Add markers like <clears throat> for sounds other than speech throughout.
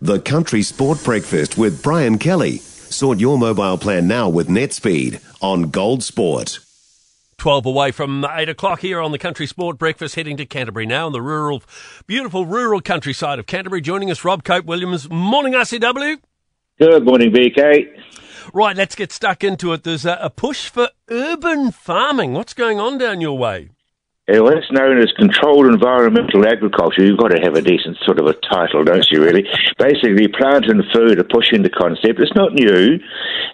The Country Sport Breakfast with Brian Kelly. Sort your mobile plan now with NetSpeed on Gold Sport. 12 away from 8 o'clock here on the Country Sport Breakfast, heading to Canterbury now in the rural, beautiful rural countryside of Canterbury. Joining us, Rob Cope Williams. Morning, RCW. Good morning, BK. Right, let's get stuck into it. There's a, a push for urban farming. What's going on down your way? Well, it's known as controlled environmental agriculture. You've got to have a decent sort of a title, don't you, really? Basically, plant and food are pushing the concept. It's not new.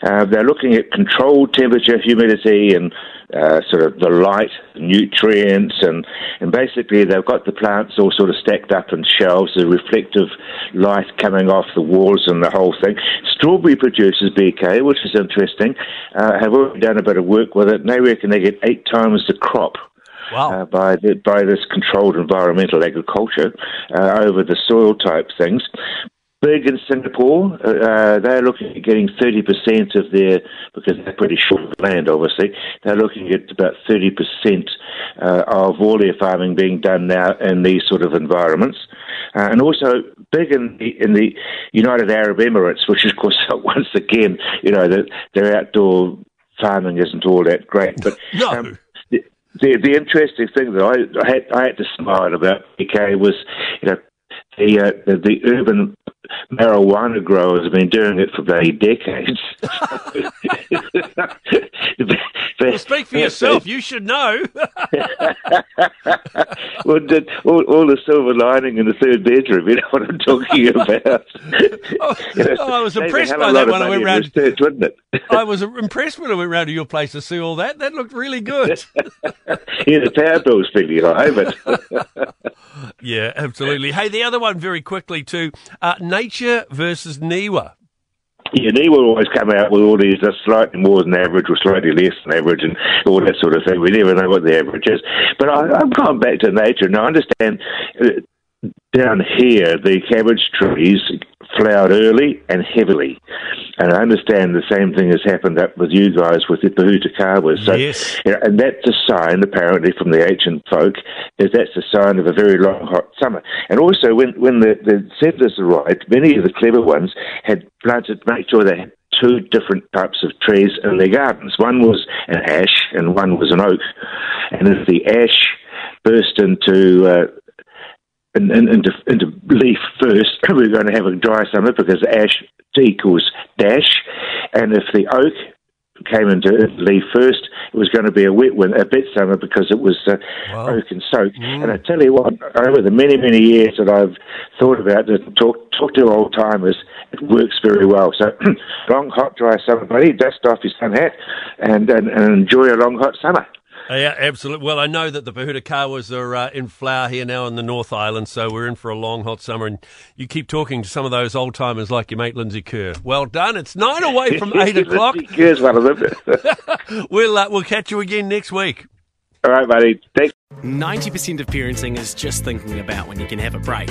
Uh, they're looking at controlled temperature, humidity, and uh, sort of the light, nutrients, and, and basically they've got the plants all sort of stacked up in shelves, the reflective light coming off the walls and the whole thing. Strawberry producers, BK, which is interesting, uh, have already done a bit of work with it, and they reckon they get eight times the crop Wow. uh, by the, by this controlled environmental agriculture uh, over the soil type things. Big in Singapore, uh, they're looking at getting 30% of their, because they're pretty short of land, obviously, they're looking at about 30% uh, of all their farming being done now in these sort of environments. Uh, and also big in the, in the United Arab Emirates, which is, of course, <laughs> once again, you know, that their outdoor farming isn't all that great. But <laughs> No. um, the, the interesting thing that I, I had I had to smile about BK was you know the uh, the, the urban marijuana growers have been doing it for bloody decades. <laughs> Well, speak for yourself. You should know. <laughs> <laughs> well, the, all, all the silver lining in the third bedroom, you know what I'm talking <laughs> about. Oh, You know, oh, I was impressed by that when I went money in round. research, wouldn't it? I was impressed when I went round to your place to see all that. That looked really good. <laughs> yeah, the power bill's pretty high, but Yeah, absolutely. Hey, the other one very quickly too. Uh, nature versus Niwa. Yeah, they will always come out with all these uh, slightly more than average or slightly less than average and all that sort of thing. We never know what the average is. But I, I'm going back to nature, and I understand uh, down here the cabbage trees flowered early and heavily. And I understand the same thing has happened up with you guys with the pohutukawas. So, Yes. you know, and that's a sign, apparently, from the ancient folk, is that's a sign of a very long, hot summer. And also, when, when the, the settlers arrived, many of the clever ones had planted, make sure they had two different types of trees in their gardens. One was an ash and one was an oak. And if the ash burst into uh, in, in, into, into leaf first, <coughs> we're going to have a dry summer because ash equals dash. And if the oak came into leaf first, it was going to be a wet winter, a wet summer because it was uh, Wow. oak and soak. And I tell you what, over the many, many years that I've thought about and talk, talk to old timers, it works very well. So <clears throat> long, hot, dry summer, buddy, dust off your sun hat and, and, and enjoy a long, hot summer. Uh, yeah, absolutely. Well, I know that the pohutukawas are uh, in flower here now in the North Island, so we're in for a long, hot summer. And you keep talking to some of those old timers like your mate Lindsay Kerr. Well done. It's nine away from <laughs> eight o'clock. Here's one of them. <laughs> <laughs> We'll uh, we'll catch you again next week. All right, buddy. Thanks. 90% of parenting is just thinking about when you can have a break.